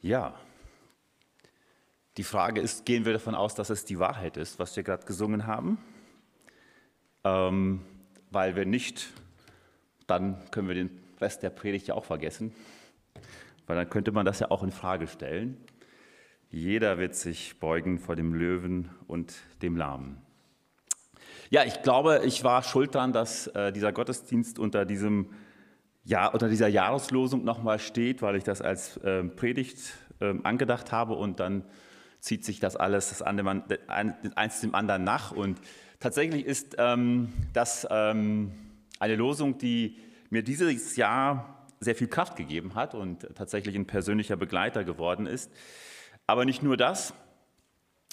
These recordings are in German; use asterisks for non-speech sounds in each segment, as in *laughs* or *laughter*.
Ja, die Frage ist, gehen wir davon aus, dass es die Wahrheit ist, was wir gerade gesungen haben? Ähm, weil wenn nicht, dann können wir den Rest der Predigt ja auch vergessen, weil dann könnte man das ja auch in Frage stellen. Jeder wird sich beugen vor dem Löwen und dem Lahmen. Ja, ich glaube, ich war schuld daran, dass äh, dieser Gottesdienst unter diesem ja, unter dieser Jahreslosung nochmal steht, weil ich das als äh, Predigt äh, angedacht habe und dann zieht sich das alles das andere, eins dem anderen nach. Und tatsächlich ist ähm, das ähm, eine Losung, die mir dieses Jahr sehr viel Kraft gegeben hat und tatsächlich ein persönlicher Begleiter geworden ist. Aber nicht nur das,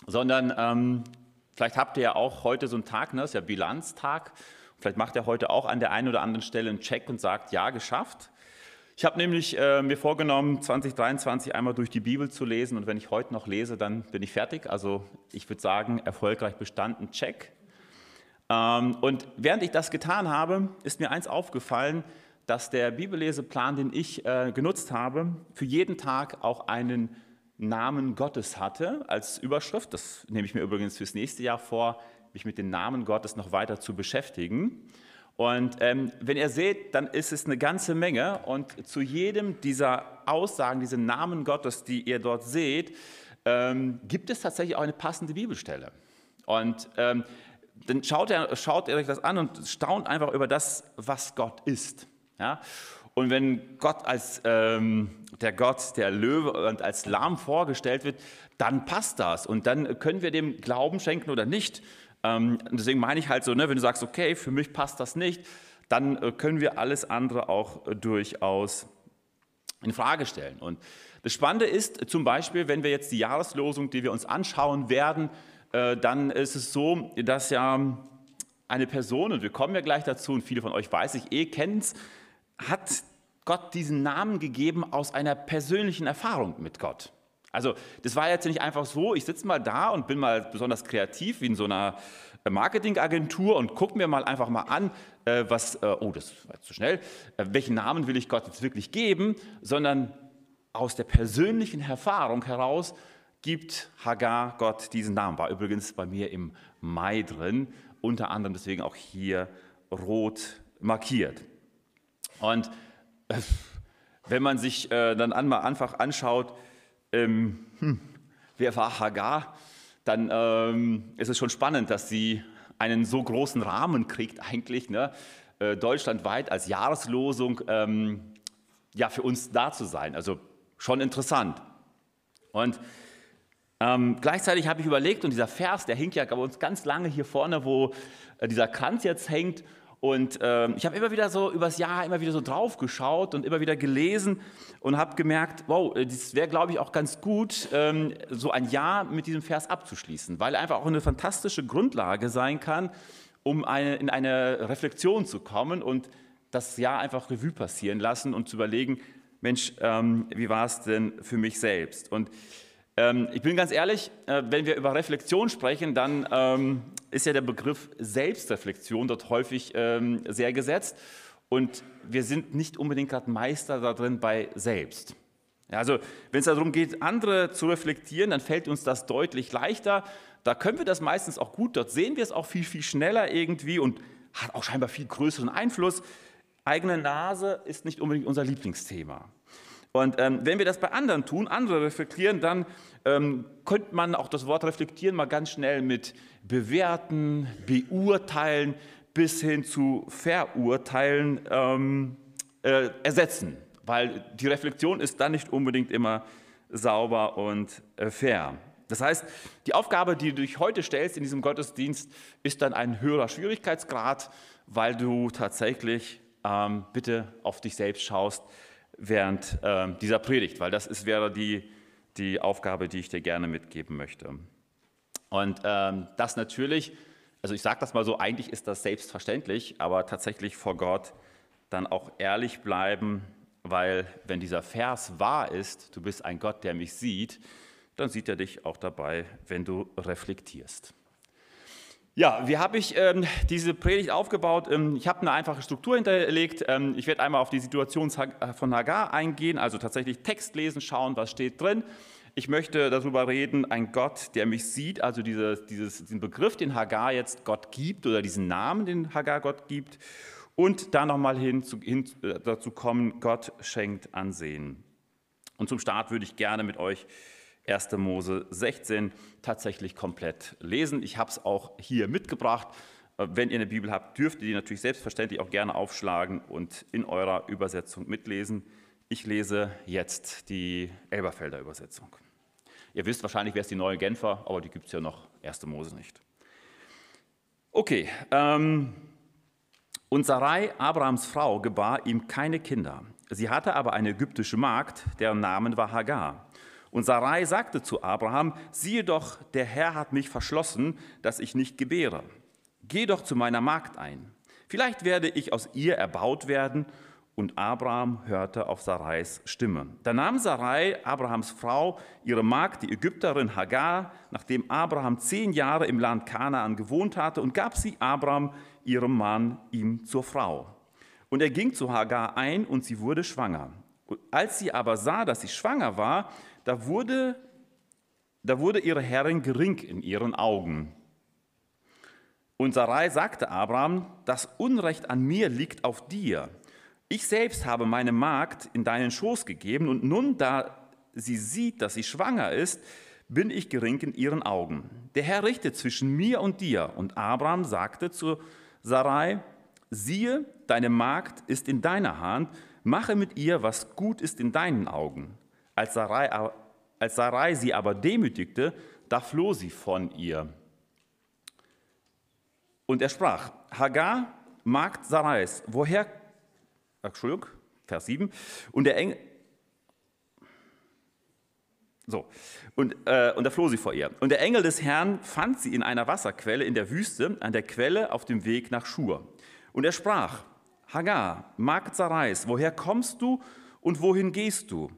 sondern ähm, vielleicht habt ihr ja auch heute so einen Tag, ne, das ist ja Bilanztag, Vielleicht macht er heute auch an der einen oder anderen Stelle einen Check und sagt, ja, geschafft. Ich habe nämlich äh, mir vorgenommen, 2023 einmal durch die Bibel zu lesen und wenn ich heute noch lese, dann bin ich fertig. Also ich würde sagen, erfolgreich bestanden, check. Ähm, und während ich das getan habe, ist mir eins aufgefallen, dass der Bibelleseplan, den ich äh, genutzt habe, für jeden Tag auch einen Namen Gottes hatte als Überschrift. Das nehme ich mir übrigens fürs nächste Jahr vor, mich mit den Namen Gottes noch weiter zu beschäftigen. Und ähm, wenn ihr seht, dann ist es eine ganze Menge. Und zu jedem dieser Aussagen, diese Namen Gottes, die ihr dort seht, ähm, gibt es tatsächlich auch eine passende Bibelstelle. Und ähm, dann schaut ihr, schaut ihr euch das an und staunt einfach über das, was Gott ist. Ja? Und wenn Gott als ähm, der Gott, der Löwe und als Lamm vorgestellt wird, dann passt das. Und dann können wir dem Glauben schenken oder nicht. Ähm, deswegen meine ich halt so, ne, wenn du sagst, okay, für mich passt das nicht, dann äh, können wir alles andere auch äh, durchaus in Frage stellen. Und das Spannende ist zum Beispiel, wenn wir jetzt die Jahreslosung, die wir uns anschauen werden, äh, dann ist es so, dass ja eine Person, und wir kommen ja gleich dazu, und viele von euch weiß ich eh, kennen es, hat Gott diesen Namen gegeben aus einer persönlichen Erfahrung mit Gott. Also das war jetzt nicht einfach so, ich sitze mal da und bin mal besonders kreativ wie in so einer äh, Marketingagentur und gucke mir mal einfach mal an, äh, was, äh, oh, das war zu schnell, welchen Namen will ich Gott jetzt wirklich geben, sondern aus der persönlichen Erfahrung heraus gibt Hagar Gott diesen Namen. War übrigens bei mir im Mai drin, unter anderem deswegen auch hier rot markiert. Und wenn man sich dann einfach anschaut, ähm, hm, wer war Hagar, dann ähm, ist es schon spannend, dass sie einen so großen Rahmen kriegt eigentlich, ne? äh, deutschlandweit als Jahreslosung ähm, ja, für uns da zu sein. Also schon interessant. Und ähm, gleichzeitig habe ich überlegt, und dieser Vers, der hängt ja bei uns ganz lange hier vorne, wo äh, dieser Kranz jetzt hängt, und ähm, ich habe immer wieder so übers Jahr immer wieder so drauf geschaut und immer wieder gelesen und habe gemerkt, wow, äh, das wäre, glaube ich, auch ganz gut, ähm, so ein Jahr mit diesem Vers abzuschließen, weil er einfach auch eine fantastische Grundlage sein kann, um eine, in eine Reflexion zu kommen und das Jahr einfach Revue passieren lassen und zu überlegen, Mensch, ähm, wie war es denn für mich selbst? Und ähm, ich bin ganz ehrlich, äh, wenn wir über Reflexion sprechen, dann ähm, ist ja der Begriff Selbstreflexion dort häufig ähm, sehr gesetzt. Und wir sind nicht unbedingt gerade Meister darin bei selbst. also wenn es darum geht, andere zu reflektieren, dann fällt uns das deutlich leichter. Da können wir das meistens auch gut, dort sehen wir es auch viel, viel schneller irgendwie und hat auch scheinbar viel größeren Einfluss. Eigene Nase ist nicht unbedingt unser Lieblingsthema. Und ähm, wenn wir das bei anderen tun, andere reflektieren, dann ähm, könnte man auch das Wort reflektieren mal ganz schnell mit bewerten, beurteilen bis hin zu verurteilen ähm, äh, ersetzen, weil die Reflexion ist dann nicht unbedingt immer sauber und äh, fair. Das heißt, die Aufgabe, die du dich heute stellst in diesem Gottesdienst, ist dann ein höherer Schwierigkeitsgrad, weil du tatsächlich ähm, bitte auf dich selbst schaust, während äh, dieser Predigt, weil das ist, wäre die, die Aufgabe, die ich dir gerne mitgeben möchte. Und ähm, das natürlich, also ich sage das mal so, eigentlich ist das selbstverständlich, aber tatsächlich vor Gott dann auch ehrlich bleiben, weil wenn dieser Vers wahr ist, du bist ein Gott, der mich sieht, dann sieht er dich auch dabei, wenn du reflektierst. Ja, wie habe ich ähm, diese Predigt aufgebaut? Ähm, ich habe eine einfache Struktur hinterlegt. Ähm, ich werde einmal auf die Situation von Hagar eingehen, also tatsächlich Text lesen, schauen, was steht drin. Ich möchte darüber reden, ein Gott, der mich sieht, also diese, dieses, diesen Begriff, den Hagar jetzt Gott gibt oder diesen Namen, den Hagar Gott gibt. Und dann nochmal hin, zu, hin äh, dazu kommen, Gott schenkt Ansehen. Und zum Start würde ich gerne mit euch 1. Mose 16 tatsächlich komplett lesen. Ich habe es auch hier mitgebracht. Äh, wenn ihr eine Bibel habt, dürft ihr die natürlich selbstverständlich auch gerne aufschlagen und in eurer Übersetzung mitlesen. Ich lese jetzt die Elberfelder Übersetzung. Ihr wisst wahrscheinlich, wer ist die neue Genfer, aber die gibt es ja noch 1. Mose nicht. Okay, ähm, und Sarai, Abrahams Frau, gebar ihm keine Kinder. Sie hatte aber eine ägyptische Magd, deren Name war Hagar. Und Sarai sagte zu Abraham, siehe doch, der Herr hat mich verschlossen, dass ich nicht gebäre. Geh doch zu meiner Magd ein. Vielleicht werde ich aus ihr erbaut werden. Und Abraham hörte auf Sarais Stimme. Da nahm Sarai, Abrahams Frau, ihre Magd, die Ägypterin Hagar, nachdem Abraham zehn Jahre im Land Kanaan gewohnt hatte, und gab sie Abraham, ihrem Mann, ihm zur Frau. Und er ging zu Hagar ein und sie wurde schwanger. Als sie aber sah, dass sie schwanger war, da wurde, da wurde ihre Herrin gering in ihren Augen. Und Sarai sagte Abraham, das Unrecht an mir liegt auf dir. Ich selbst habe meine Magd in deinen Schoß gegeben und nun, da sie sieht, dass sie schwanger ist, bin ich gering in ihren Augen. Der Herr richtet zwischen mir und dir. Und Abraham sagte zu Sarai, siehe, deine Magd ist in deiner Hand, mache mit ihr, was gut ist in deinen Augen. Als Sarai, als Sarai sie aber demütigte, da floh sie von ihr. Und er sprach, Hagar, Magd Sarais, woher, Entschuldigung, Vers 7, und der Engel, so, und, äh, und da floh sie vor ihr. Und der Engel des Herrn fand sie in einer Wasserquelle in der Wüste, an der Quelle auf dem Weg nach Schur. Und er sprach, Hagar, Magd Sarais, woher kommst du und wohin gehst du?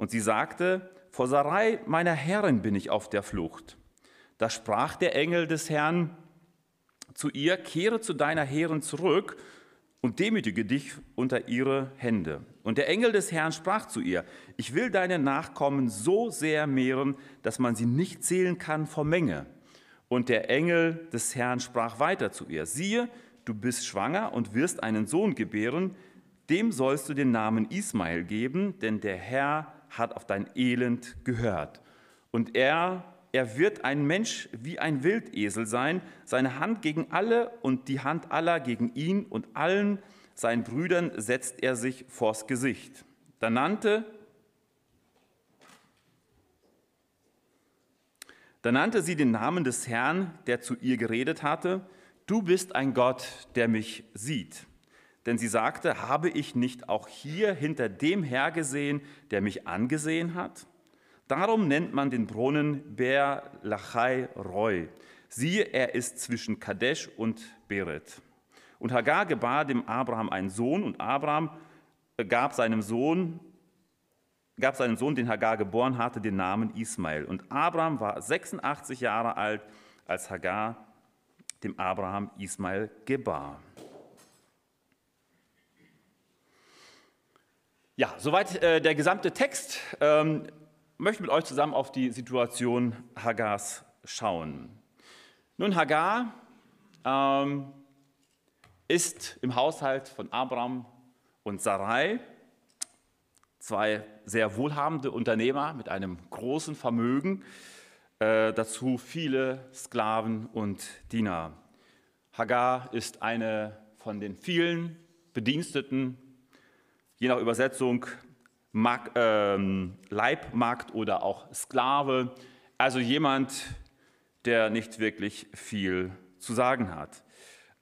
Und sie sagte, vor Sarai, meiner Herrin, bin ich auf der Flucht. Da sprach der Engel des Herrn zu ihr, kehre zu deiner Herrin zurück und demütige dich unter ihre Hände. Und der Engel des Herrn sprach zu ihr, ich will deine Nachkommen so sehr mehren, dass man sie nicht zählen kann vor Menge. Und der Engel des Herrn sprach weiter zu ihr, siehe, du bist schwanger und wirst einen Sohn gebären, dem sollst du den Namen Ismael geben, denn der Herr hat auf dein Elend gehört. Und er, er wird ein Mensch wie ein Wildesel sein, seine Hand gegen alle und die Hand aller gegen ihn und allen seinen Brüdern setzt er sich vors Gesicht. Da nannte, da nannte sie den Namen des Herrn, der zu ihr geredet hatte, du bist ein Gott, der mich sieht. Denn sie sagte, habe ich nicht auch hier hinter dem hergesehen, der mich angesehen hat? Darum nennt man den Brunnen Ber Lachai Roy. Siehe, er ist zwischen Kadesh und Beret. Und Hagar gebar dem Abraham einen Sohn und Abraham gab seinem Sohn, gab seinem Sohn, den Hagar geboren hatte, den Namen Ismael. Und Abraham war 86 Jahre alt, als Hagar dem Abraham Ismael gebar. Ja, soweit äh, der gesamte Text. Ähm, möchte mit euch zusammen auf die Situation Hagars schauen. Nun, Hagar ähm, ist im Haushalt von Abraham und Sarai, zwei sehr wohlhabende Unternehmer mit einem großen Vermögen, äh, dazu viele Sklaven und Diener. Hagar ist eine von den vielen Bediensteten je nach Übersetzung Mark, ähm, Leibmarkt oder auch Sklave, also jemand, der nicht wirklich viel zu sagen hat.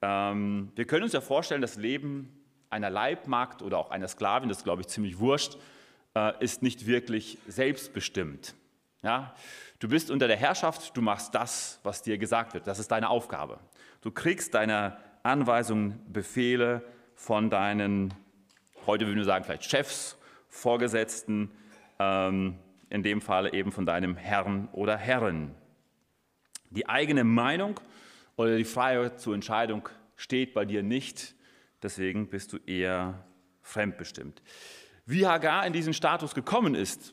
Ähm, wir können uns ja vorstellen, das Leben einer Leibmarkt oder auch einer Sklavin, das ist, glaube ich, ziemlich wurscht, äh, ist nicht wirklich selbstbestimmt. Ja? Du bist unter der Herrschaft, du machst das, was dir gesagt wird. Das ist deine Aufgabe. Du kriegst deine Anweisungen, Befehle von deinen heute würden wir sagen vielleicht Chefs, Vorgesetzten, ähm, in dem Falle eben von deinem Herrn oder Herren. Die eigene Meinung oder die Freiheit zur Entscheidung steht bei dir nicht. Deswegen bist du eher fremdbestimmt. Wie Hagar in diesen Status gekommen ist,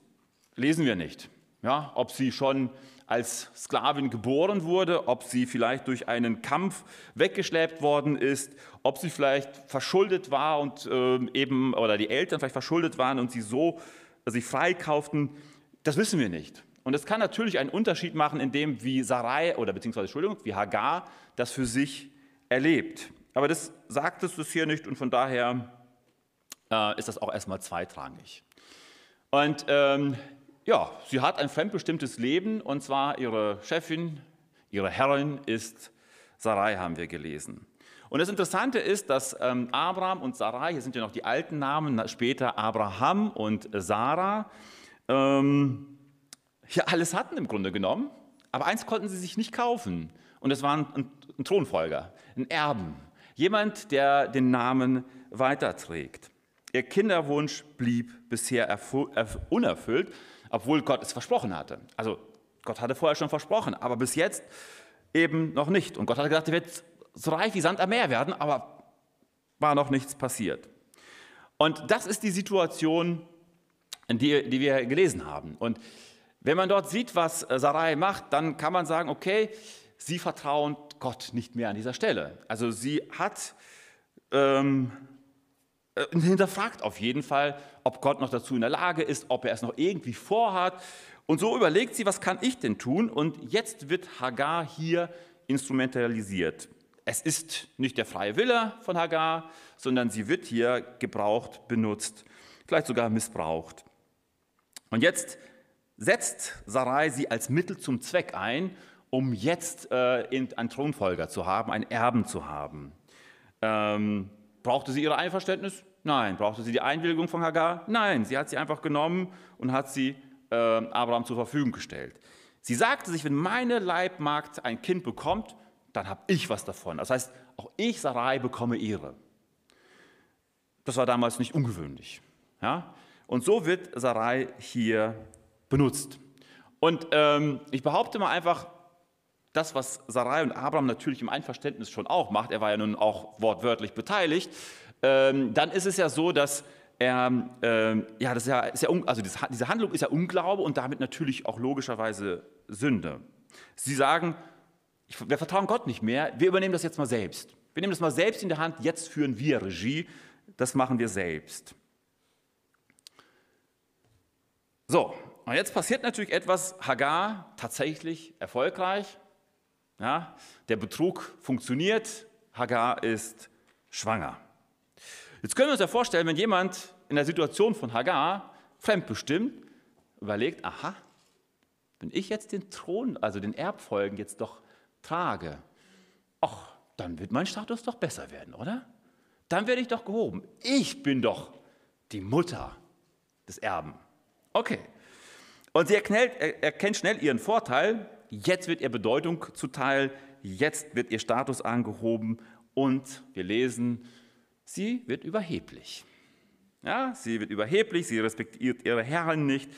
lesen wir nicht. Ja, ob sie schon als Sklavin geboren wurde, ob sie vielleicht durch einen Kampf weggeschleppt worden ist, ob sie vielleicht verschuldet war und äh, eben, oder die Eltern vielleicht verschuldet waren und sie so sich freikauften, das wissen wir nicht. Und es kann natürlich einen Unterschied machen, in dem, wie Sarai oder beziehungsweise Entschuldigung, wie Hagar das für sich erlebt. Aber das sagt es das hier nicht und von daher äh, ist das auch erstmal zweitrangig. Und ähm, ja, sie hat ein fremdbestimmtes Leben und zwar ihre Chefin, ihre Herrin ist Sarai, haben wir gelesen. Und das Interessante ist, dass ähm, Abraham und Sarai, hier sind ja noch die alten Namen, später Abraham und Sarah, ähm, hier alles hatten im Grunde genommen, aber eins konnten sie sich nicht kaufen und es war ein, ein Thronfolger, ein Erben, jemand, der den Namen weiterträgt. Ihr Kinderwunsch blieb bisher unerfüllt obwohl Gott es versprochen hatte. Also Gott hatte vorher schon versprochen, aber bis jetzt eben noch nicht. Und Gott hatte gesagt, er wird so reich wie Sand am Meer werden, aber war noch nichts passiert. Und das ist die Situation, die, die wir gelesen haben. Und wenn man dort sieht, was Sarai macht, dann kann man sagen, okay, sie vertrauen Gott nicht mehr an dieser Stelle. Also sie hat ähm, äh, hinterfragt auf jeden Fall, ob Gott noch dazu in der Lage ist, ob er es noch irgendwie vorhat. Und so überlegt sie, was kann ich denn tun? Und jetzt wird Hagar hier instrumentalisiert. Es ist nicht der freie Wille von Hagar, sondern sie wird hier gebraucht, benutzt, vielleicht sogar missbraucht. Und jetzt setzt Sarai sie als Mittel zum Zweck ein, um jetzt äh, einen Thronfolger zu haben, einen Erben zu haben. Ähm, Brauchte sie ihr Einverständnis? Nein. Brauchte sie die Einwilligung von Hagar? Nein. Sie hat sie einfach genommen und hat sie äh, Abraham zur Verfügung gestellt. Sie sagte sich, wenn meine Leibmagd ein Kind bekommt, dann habe ich was davon. Das heißt, auch ich, Sarai, bekomme Ehre. Das war damals nicht ungewöhnlich. Ja? Und so wird Sarai hier benutzt. Und ähm, ich behaupte mal einfach, das, was Sarai und Abraham natürlich im Einverständnis schon auch macht, er war ja nun auch wortwörtlich beteiligt, ähm, dann ist es ja so, dass er, ähm, ja, das ist ja, ist ja, also diese Handlung ist ja Unglaube und damit natürlich auch logischerweise Sünde. Sie sagen, wir vertrauen Gott nicht mehr, wir übernehmen das jetzt mal selbst. Wir nehmen das mal selbst in der Hand, jetzt führen wir Regie, das machen wir selbst. So, und jetzt passiert natürlich etwas, Hagar tatsächlich erfolgreich, ja, der Betrug funktioniert, Hagar ist schwanger. Jetzt können wir uns ja vorstellen, wenn jemand in der Situation von Hagar fremdbestimmt überlegt, aha, wenn ich jetzt den Thron, also den Erbfolgen jetzt doch trage, ach, dann wird mein Status doch besser werden, oder? Dann werde ich doch gehoben. Ich bin doch die Mutter des Erben. Okay. Und sie erkennt schnell ihren Vorteil, Jetzt wird ihr Bedeutung zuteil, jetzt wird ihr Status angehoben und wir lesen, sie wird überheblich. Ja, sie wird überheblich, sie respektiert ihre Herren nicht.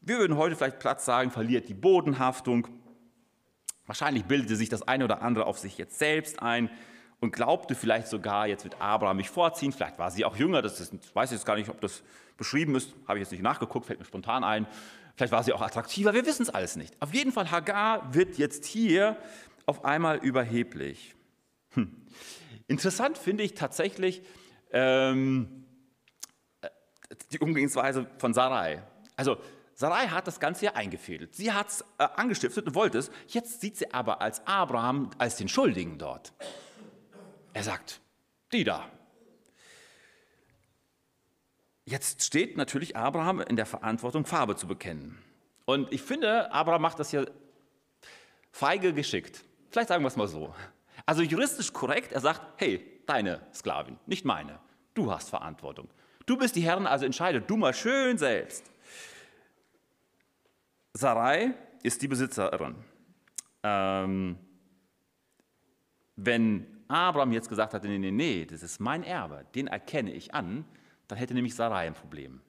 Wir würden heute vielleicht Platz sagen, verliert die Bodenhaftung. Wahrscheinlich bildete sich das eine oder andere auf sich jetzt selbst ein und glaubte vielleicht sogar, jetzt wird Abraham mich vorziehen. Vielleicht war sie auch jünger, das ist, weiß ich jetzt gar nicht, ob das beschrieben ist, habe ich jetzt nicht nachgeguckt, fällt mir spontan ein. Vielleicht war sie auch attraktiver, wir wissen es alles nicht. Auf jeden Fall, Hagar wird jetzt hier auf einmal überheblich. Hm. Interessant finde ich tatsächlich ähm, die Umgehensweise von Sarai. Also Sarai hat das Ganze ja eingefädelt. Sie hat es äh, angestiftet und wollte es. Jetzt sieht sie aber als Abraham als den Schuldigen dort. Er sagt, die da, Jetzt steht natürlich Abraham in der Verantwortung, Farbe zu bekennen. Und ich finde, Abraham macht das hier feige geschickt. Vielleicht sagen wir es mal so. Also juristisch korrekt, er sagt, hey, deine Sklavin, nicht meine. Du hast Verantwortung. Du bist die Herrin, also entscheide du mal schön selbst. Sarai ist die Besitzerin. Ähm, wenn Abraham jetzt gesagt hat, nee, nee, nee, das ist mein Erbe, den erkenne ich an, dann hätte nämlich Sarai ein Problem.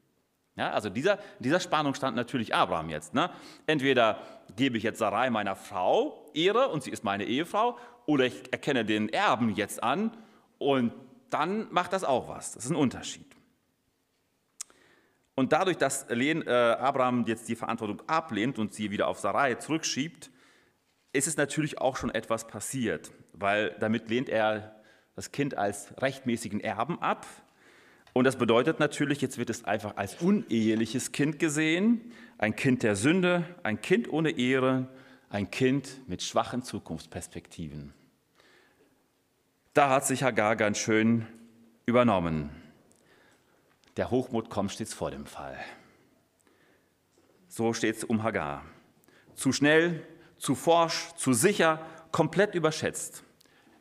Ja, also dieser, dieser Spannung stand natürlich Abraham jetzt. Ne? Entweder gebe ich jetzt Sarai meiner Frau Ehre und sie ist meine Ehefrau, oder ich erkenne den Erben jetzt an und dann macht das auch was. Das ist ein Unterschied. Und dadurch, dass äh, Abraham jetzt die Verantwortung ablehnt und sie wieder auf Sarai zurückschiebt, ist es natürlich auch schon etwas passiert, weil damit lehnt er das Kind als rechtmäßigen Erben ab. Und das bedeutet natürlich, jetzt wird es einfach als uneheliches Kind gesehen, ein Kind der Sünde, ein Kind ohne Ehre, ein Kind mit schwachen Zukunftsperspektiven. Da hat sich Hagar ganz schön übernommen. Der Hochmut kommt stets vor dem Fall. So steht es um Hagar. Zu schnell, zu forsch, zu sicher, komplett überschätzt.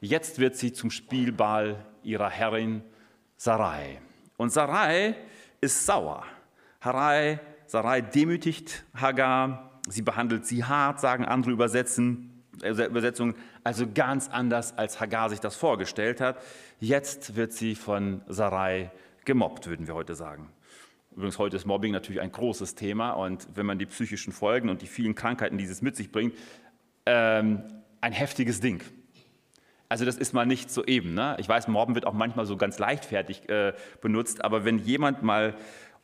Jetzt wird sie zum Spielball ihrer Herrin Sarai. Und Sarai ist sauer. Harai, Sarai demütigt Hagar, sie behandelt sie hart, sagen andere Übersetzen, Übersetzungen, also ganz anders, als Hagar sich das vorgestellt hat. Jetzt wird sie von Sarai gemobbt, würden wir heute sagen. Übrigens, heute ist Mobbing natürlich ein großes Thema und wenn man die psychischen Folgen und die vielen Krankheiten, die es mit sich bringt, ähm, ein heftiges Ding. Also das ist mal nicht so eben. Ne? Ich weiß, Mobben wird auch manchmal so ganz leichtfertig äh, benutzt, aber wenn jemand mal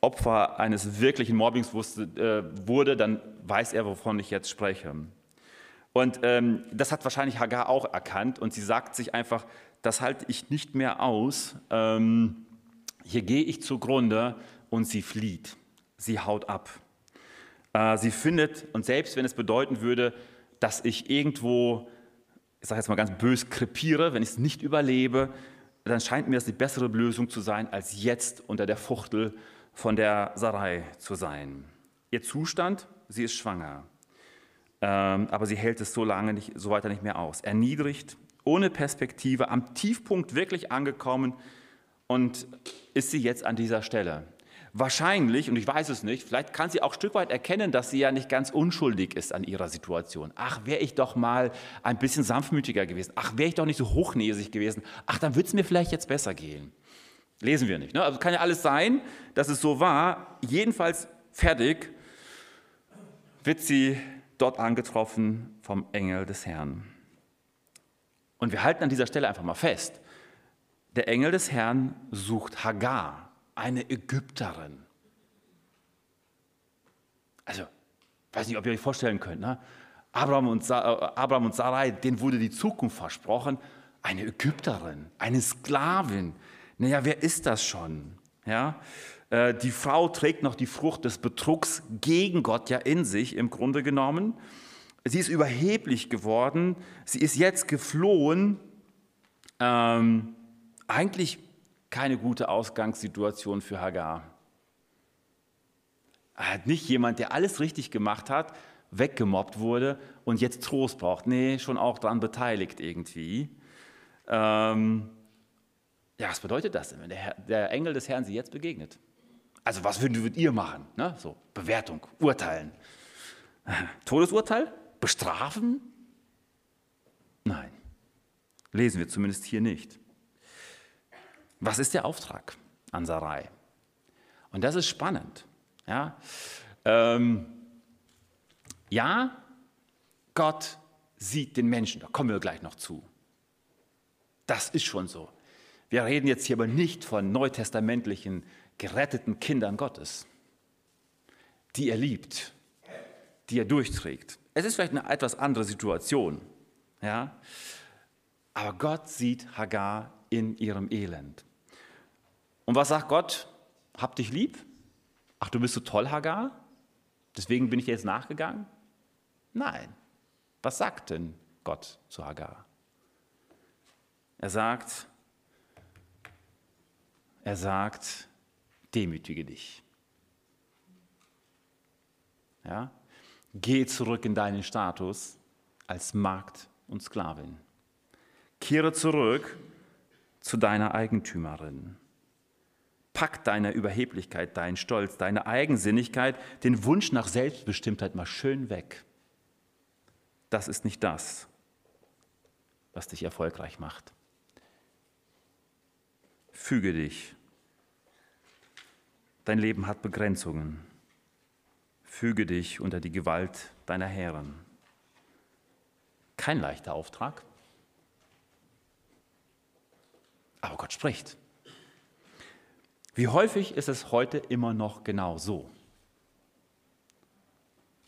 Opfer eines wirklichen Mobbings wusste, äh, wurde, dann weiß er, wovon ich jetzt spreche. Und ähm, das hat wahrscheinlich Hagar auch erkannt und sie sagt sich einfach, das halte ich nicht mehr aus. Ähm, hier gehe ich zugrunde und sie flieht. Sie haut ab. Äh, sie findet, und selbst wenn es bedeuten würde, dass ich irgendwo, ich sage jetzt mal ganz bös, krepiere, wenn ich es nicht überlebe, dann scheint mir das die bessere Lösung zu sein, als jetzt unter der Fuchtel von der Sarai zu sein. Ihr Zustand, sie ist schwanger, ähm, aber sie hält es so lange nicht, so weiter nicht mehr aus. Erniedrigt, ohne Perspektive, am Tiefpunkt wirklich angekommen, und ist sie jetzt an dieser Stelle? Wahrscheinlich, und ich weiß es nicht, vielleicht kann sie auch ein Stück weit erkennen, dass sie ja nicht ganz unschuldig ist an ihrer Situation. Ach, wäre ich doch mal ein bisschen sanftmütiger gewesen. Ach, wäre ich doch nicht so hochnäsig gewesen. Ach, dann würde es mir vielleicht jetzt besser gehen. Lesen wir nicht. Ne? Also kann ja alles sein, dass es so war. Jedenfalls fertig wird sie dort angetroffen vom Engel des Herrn. Und wir halten an dieser Stelle einfach mal fest. Der Engel des Herrn sucht Hagar, eine Ägypterin. Also, weiß nicht, ob ihr euch vorstellen könnt, ne? Abraham, und Sa Abraham und Sarai, denen wurde die Zukunft versprochen. Eine Ägypterin, eine Sklavin. Naja, wer ist das schon? Ja? Äh, die Frau trägt noch die Frucht des Betrugs gegen Gott ja in sich, im Grunde genommen. Sie ist überheblich geworden. Sie ist jetzt geflohen. Ähm, eigentlich keine gute Ausgangssituation für Hagar. Nicht jemand, der alles richtig gemacht hat, weggemobbt wurde und jetzt Trost braucht. Nee, schon auch daran beteiligt irgendwie. Ähm, ja, was bedeutet das denn, wenn der, Herr, der, Engel des Herrn sie jetzt begegnet? Also was würdet, würdet ihr machen? Ne? So, Bewertung, urteilen. Todesurteil? Bestrafen? Nein, lesen wir zumindest hier nicht. Was ist der Auftrag an Sarai? Und das ist spannend. Ja, ähm, ja Gott sieht den Menschen, da kommen wir gleich noch zu. Das ist schon so. Wir reden jetzt hier aber nicht von neutestamentlichen, geretteten Kindern Gottes, die er liebt, die er durchträgt. Es ist vielleicht eine etwas andere Situation. Ja? Aber Gott sieht Hagar in ihrem Elend. Und was sagt Gott? Hab dich lieb? Ach, du bist so toll, Hagar? Deswegen bin ich jetzt nachgegangen? Nein. Was sagt denn Gott zu Hagar? Er sagt, er sagt, demütige dich. Ja? Geh zurück in deinen Status als Magd und Sklavin. Kehre zurück zu deiner Eigentümerin. Pack deine Überheblichkeit, deinen Stolz, deine Eigensinnigkeit, den Wunsch nach Selbstbestimmtheit mal schön weg. Das ist nicht das, was dich erfolgreich macht. Füge dich. Dein Leben hat Begrenzungen. Füge dich unter die Gewalt deiner Herren. Kein leichter Auftrag. Aber Gott spricht. Wie häufig ist es heute immer noch genau so?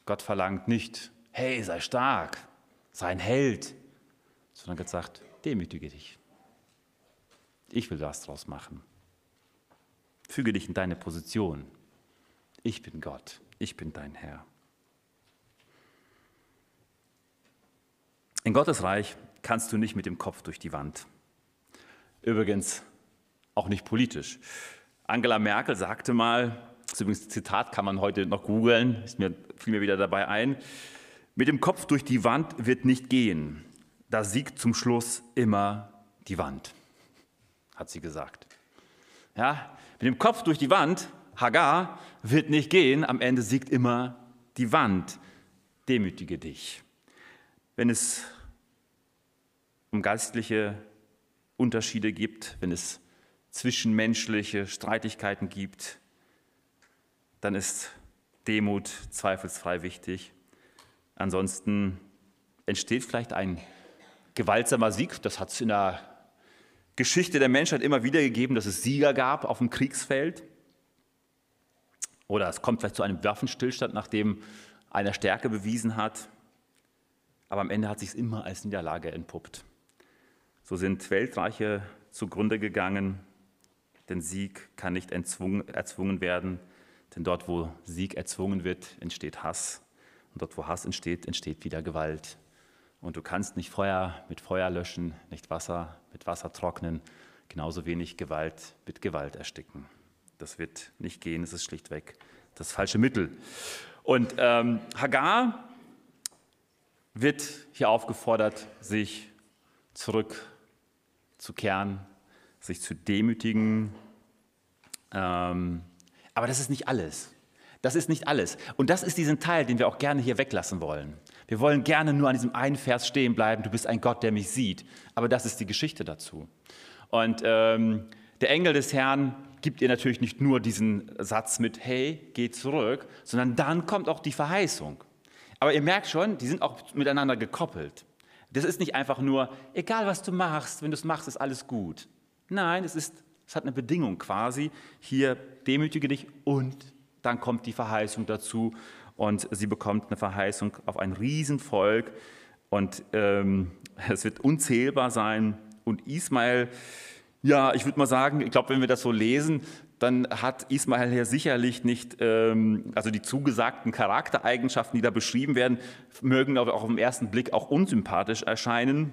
Gott verlangt nicht, hey, sei stark, sei ein Held, sondern Gott sagt, demütige dich. Ich will was draus machen. Füge dich in deine Position. Ich bin Gott, ich bin dein Herr. In Gottes Reich kannst du nicht mit dem Kopf durch die Wand. Übrigens auch nicht politisch. Angela Merkel sagte mal, das übrigens Zitat kann man heute noch googeln, ist mir, fiel mir wieder dabei ein, mit dem Kopf durch die Wand wird nicht gehen. Da siegt zum Schluss immer die Wand, hat sie gesagt. Ja, mit dem Kopf durch die Wand, Hagar, wird nicht gehen, am Ende siegt immer die Wand. Demütige dich. Wenn es um geistliche Unterschiede gibt, wenn es zwischenmenschliche Streitigkeiten gibt, dann ist Demut zweifelsfrei wichtig. Ansonsten entsteht vielleicht ein gewaltsamer Sieg. Das hat es in der Geschichte der Menschheit immer wieder gegeben, dass es Sieger gab auf dem Kriegsfeld. Oder es kommt vielleicht zu einem Waffenstillstand, nachdem einer Stärke bewiesen hat. Aber am Ende hat sich es immer als Niederlage entpuppt. So sind Weltreiche zugrunde gegangen, denn Sieg kann nicht erzwungen werden, denn dort, wo Sieg erzwungen wird, entsteht Hass. Und dort, wo Hass entsteht, entsteht wieder Gewalt. Und du kannst nicht Feuer mit Feuer löschen, nicht Wasser mit Wasser trocknen, genauso wenig Gewalt mit Gewalt ersticken. Das wird nicht gehen, es ist schlichtweg das falsche Mittel. Und ähm, Hagar wird hier aufgefordert, sich zurückzukehren, sich zu demütigen. Ähm, aber das ist nicht alles. Das ist nicht alles. Und das ist diesen Teil, den wir auch gerne hier weglassen wollen. Wir wollen gerne nur an diesem einen Vers stehen bleiben, du bist ein Gott, der mich sieht. Aber das ist die Geschichte dazu. Und ähm, der Engel des Herrn gibt ihr natürlich nicht nur diesen Satz mit, hey, geh zurück, sondern dann kommt auch die Verheißung. Aber ihr merkt schon, die sind auch miteinander gekoppelt. Das ist nicht einfach nur, egal was du machst, wenn du es machst, ist alles gut. Nein, es, ist, es hat eine Bedingung quasi. Hier demütige dich und dann kommt die Verheißung dazu und sie bekommt eine Verheißung auf ein Riesenvolk und ähm, *laughs* es wird unzählbar sein. Und Ismael, ja, ich würde mal sagen, ich glaube, wenn wir das so lesen, dann hat Ismael ja sicherlich nicht, ähm, also die zugesagten Charaktereigenschaften, die da beschrieben werden, mögen auch auf den ersten Blick auch unsympathisch erscheinen.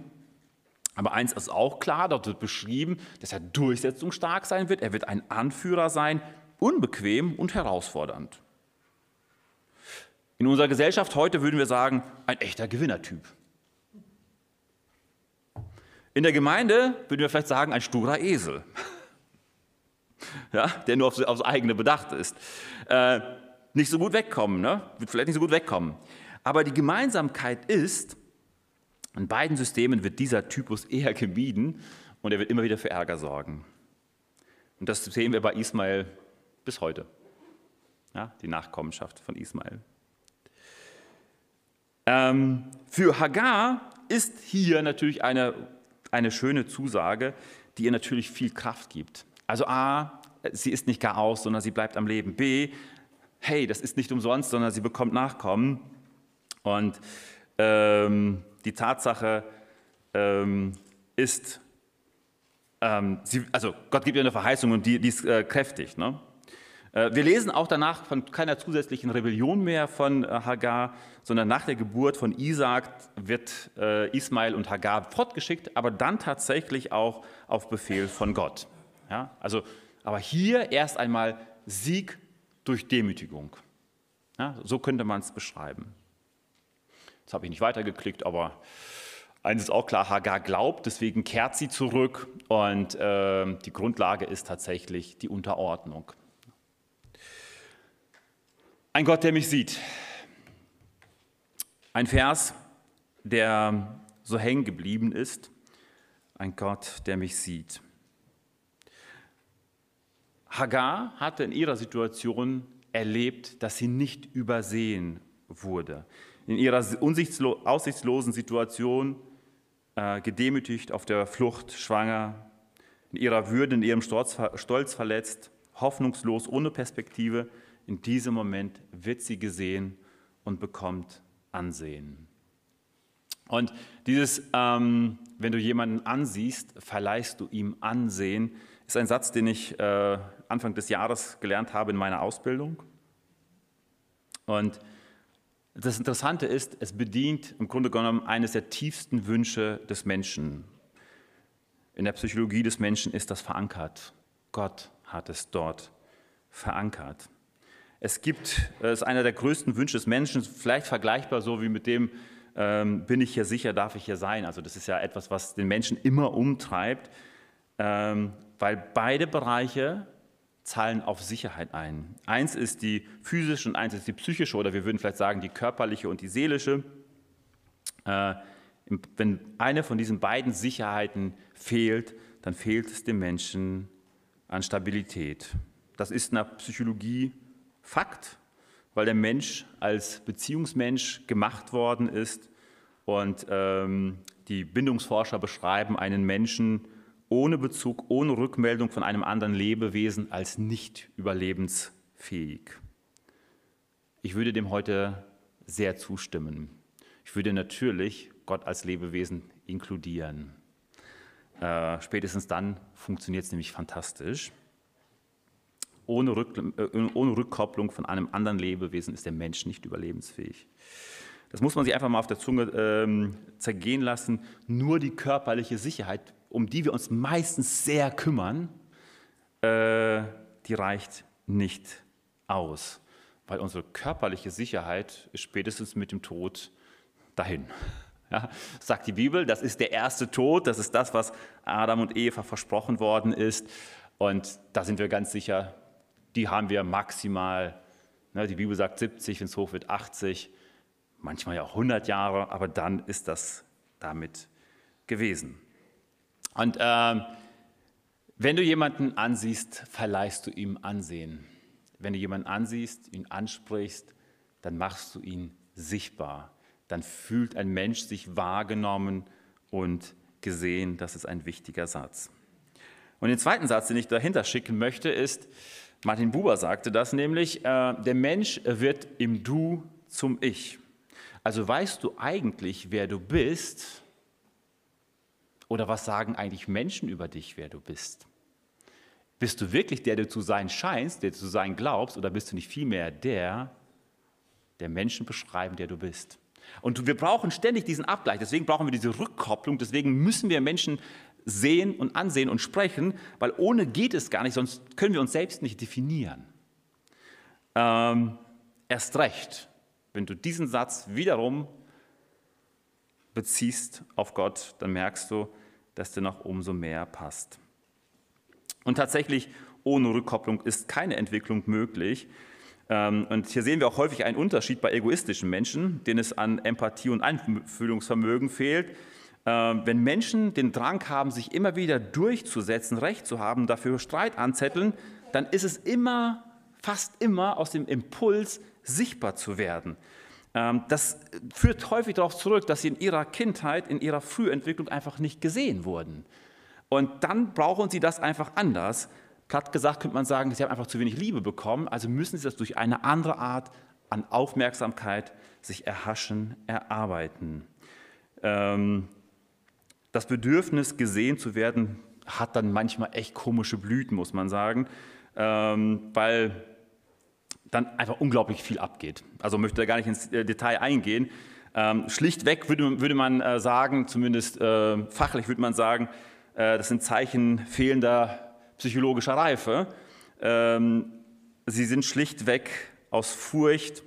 Aber eins ist auch klar, dort wird beschrieben, dass er durchsetzungsstark sein wird, er wird ein Anführer sein, unbequem und herausfordernd. In unserer Gesellschaft heute würden wir sagen, ein echter Gewinnertyp. In der Gemeinde würden wir vielleicht sagen, ein sturer Esel, *laughs* ja, der nur aufs, aufs eigene bedacht ist. Äh, nicht so gut wegkommen, ne? wird vielleicht nicht so gut wegkommen. Aber die Gemeinsamkeit ist, in beiden Systemen wird dieser Typus eher gemieden und er wird immer wieder für Ärger sorgen. Und das sehen wir bei Ismael bis heute. Ja, die Nachkommenschaft von Ismael. Ähm, für Hagar ist hier natürlich eine, eine schöne Zusage, die ihr natürlich viel Kraft gibt. Also A, sie ist nicht gar aus, sondern sie bleibt am Leben. B, hey, das ist nicht umsonst, sondern sie bekommt Nachkommen. Und ähm, die Tatsache ähm, ist, ähm, sie, also Gott gibt ihr eine Verheißung und die, die ist äh, kräftig. Ne? Äh, wir lesen auch danach von keiner zusätzlichen Rebellion mehr von äh, Hagar, sondern nach der Geburt von Isaac wird äh, Ismail und Hagar fortgeschickt, aber dann tatsächlich auch auf Befehl von Gott. Ja, also, aber hier erst einmal Sieg durch Demütigung. Ja, so könnte man es beschreiben. Jetzt habe ich nicht weitergeklickt, aber eines ist auch klar, Hagar glaubt, deswegen kehrt sie zurück und äh, die Grundlage ist tatsächlich die Unterordnung. Ein Gott, der mich sieht. Ein Vers, der so hängen geblieben ist. Ein Gott, der mich sieht. Hagar hatte in ihrer Situation erlebt, dass sie nicht übersehen wurde. In ihrer aussichtslosen Situation, äh, gedemütigt, auf der Flucht, schwanger, in ihrer Würde, in ihrem Stolz, Stolz verletzt, hoffnungslos, ohne Perspektive. In diesem Moment wird sie gesehen und bekommt Ansehen. Und dieses, ähm, wenn du jemanden ansiehst, verleihst du ihm Ansehen, ist ein Satz, den ich äh, Anfang des Jahres gelernt habe in meiner Ausbildung. Und das Interessante ist, es bedient im Grunde genommen eines der tiefsten Wünsche des Menschen. In der Psychologie des Menschen ist das verankert. Gott hat es dort verankert. Es gibt, es ist einer der größten Wünsche des Menschen, vielleicht vergleichbar so wie mit dem, ähm, bin ich hier sicher, darf ich hier sein. Also das ist ja etwas, was den Menschen immer umtreibt, ähm, weil beide Bereiche zahlen auf Sicherheit ein. Eins ist die physische und eins ist die psychische oder wir würden vielleicht sagen die körperliche und die seelische. Äh, wenn eine von diesen beiden Sicherheiten fehlt, dann fehlt es dem Menschen an Stabilität. Das ist der Psychologie Fakt, weil der Mensch als Beziehungsmensch gemacht worden ist und ähm, die Bindungsforscher beschreiben einen Menschen ohne Bezug, ohne Rückmeldung von einem anderen Lebewesen als nicht überlebensfähig. Ich würde dem heute sehr zustimmen. Ich würde natürlich Gott als Lebewesen inkludieren. Äh, spätestens dann funktioniert es nämlich fantastisch. Ohne, Rück, äh, ohne Rückkopplung von einem anderen Lebewesen ist der Mensch nicht überlebensfähig. Das muss man sich einfach mal auf der Zunge ähm, zergehen lassen. Nur die körperliche Sicherheit, um die wir uns meistens sehr kümmern, äh, die reicht nicht aus, weil unsere körperliche Sicherheit ist spätestens mit dem Tod dahin. *laughs* Ja, sagt die Bibel, das ist der erste Tod, das ist das, was Adam und Eva versprochen worden ist. Und da sind wir ganz sicher, die haben wir maximal, ne, die Bibel sagt 70, wenn es hoch wird 80, manchmal ja auch 100 Jahre, aber dann ist das damit gewesen. Und äh, wenn du jemanden ansiehst, verleihst du ihm Ansehen. Wenn du jemanden ansiehst, ihn ansprichst, dann machst du ihn sichtbar. Dann fühlt ein Mensch sich wahrgenommen und gesehen. Das ist ein wichtiger Satz. Und den zweiten Satz, den ich dahinter schicken möchte, ist, Martin Buber sagte das nämlich, äh, der Mensch wird im Du zum Ich. Also weißt du eigentlich, wer du bist? Oder was sagen eigentlich Menschen über dich, wer du bist? Bist du wirklich der, der zu sein scheinst, der zu sein glaubst, oder bist du nicht vielmehr der, der Menschen beschreiben, der du bist? Und wir brauchen ständig diesen Abgleich, deswegen brauchen wir diese Rückkopplung, deswegen müssen wir Menschen sehen und ansehen und sprechen, weil ohne geht es gar nicht, sonst können wir uns selbst nicht definieren. Ähm, erst recht, wenn du diesen Satz wiederum beziehst auf Gott, dann merkst du, dass der noch umso mehr passt. Und tatsächlich, ohne Rückkopplung ist keine Entwicklung möglich. Ähm, und hier sehen wir auch häufig einen Unterschied bei egoistischen Menschen, denen es an Empathie und Einfühlungsvermögen fehlt. Ähm, wenn Menschen den Drang haben, sich immer wieder durchzusetzen, Recht zu haben, dafür Streit anzetteln, dann ist es immer, fast immer aus dem Impuls, sichtbar zu werden. Ähm, das führt häufig darauf zurück, dass sie in ihrer Kindheit, in ihrer Frühentwicklung einfach nicht gesehen wurden. Und dann brauchen sie das einfach anders. Platt gesagt könnte man sagen, sie haben einfach zu wenig Liebe bekommen, also müssen sie das durch eine andere Art an Aufmerksamkeit sich erhaschen, erarbeiten. Ähm, das Bedürfnis, gesehen zu werden, hat dann manchmal echt komische Blüten, muss man sagen, ähm, weil dann einfach unglaublich viel abgeht. Also möchte da gar nicht ins äh, Detail eingehen. Ähm, schlichtweg würde, würde man äh, sagen, zumindest äh, fachlich würde man sagen, äh, das sind Zeichen fehlender psychologischer Reife. Ähm, sie sind schlichtweg aus Furcht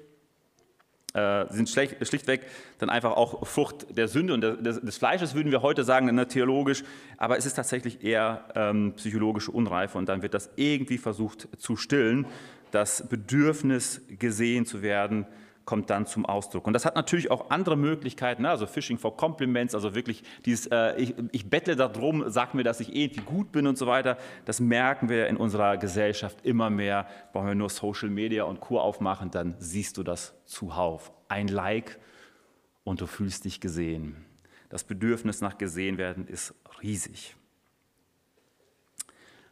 äh, sind schlecht, schlichtweg dann einfach auch Frucht der Sünde und des, des, Fleisches, würden wir heute sagen, ne, theologisch, aber es ist tatsächlich eher ähm, psychologische Unreife und dann wird das irgendwie versucht zu stillen. Das Bedürfnis, gesehen zu werden, kommt dann zum Ausdruck. Und das hat natürlich auch andere Möglichkeiten, ne? also Phishing for Compliments, also wirklich dieses, äh, ich, ich bettle darum, sag mir, dass ich irgendwie gut bin und so weiter. Das merken wir in unserer Gesellschaft immer mehr. Brauchen wir nur Social Media und Kur aufmachen, dann siehst du das zuhauf. Ein Like und du fühlst dich gesehen. Das Bedürfnis nach gesehen werden ist riesig.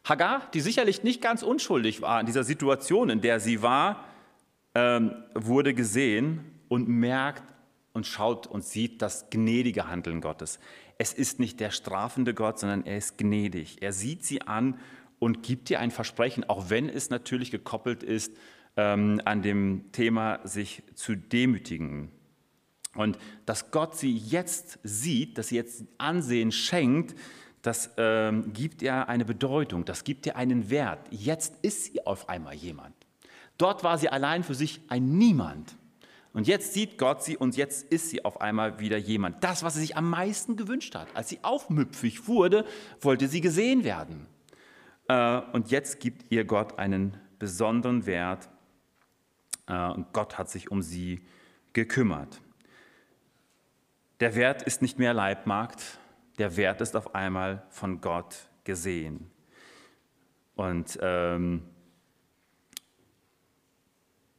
Hagar, die sicherlich nicht ganz unschuldig war in dieser Situation, in der sie war, ähm, wurde gesehen und merkt und schaut und sieht das gnädige Handeln Gottes. Es ist nicht der strafende Gott, sondern er ist gnädig. Er sieht sie an und gibt ihr ein Versprechen, auch wenn es natürlich gekoppelt ist ähm, an dem Thema, sich zu demütigen. Und dass Gott sie jetzt sieht, dass sie jetzt Ansehen schenkt, das ähm, gibt ihr eine Bedeutung, das gibt ihr einen Wert. Jetzt ist sie auf einmal jemand. Dort war sie allein für sich ein Niemand. Und jetzt sieht Gott sie und jetzt ist sie auf einmal wieder jemand. Das, was sie sich am meisten gewünscht hat. Als sie aufmüpfig wurde, wollte sie gesehen werden. Äh, und jetzt gibt ihr Gott einen besonderen Wert. Äh, und Gott hat sich um sie gekümmert. Der Wert ist nicht mehr Leibmarkt, der Wert ist auf einmal von Gott gesehen. Und ähm,